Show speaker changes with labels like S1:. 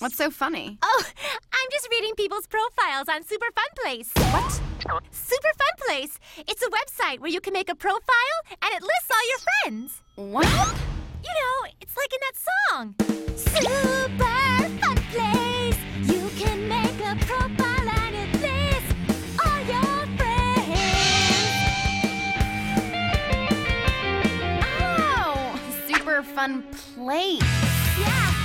S1: What's so funny?
S2: Oh, I'm just reading people's profiles on Super Fun Place.
S1: What?
S2: Super Fun Place. It's a website where you can make a profile and it lists all your friends.
S1: What?
S2: You know, it's like in that song. Super Fun Place. You can make a profile and it lists all your friends.
S1: Oh, super fun place.
S2: Yeah.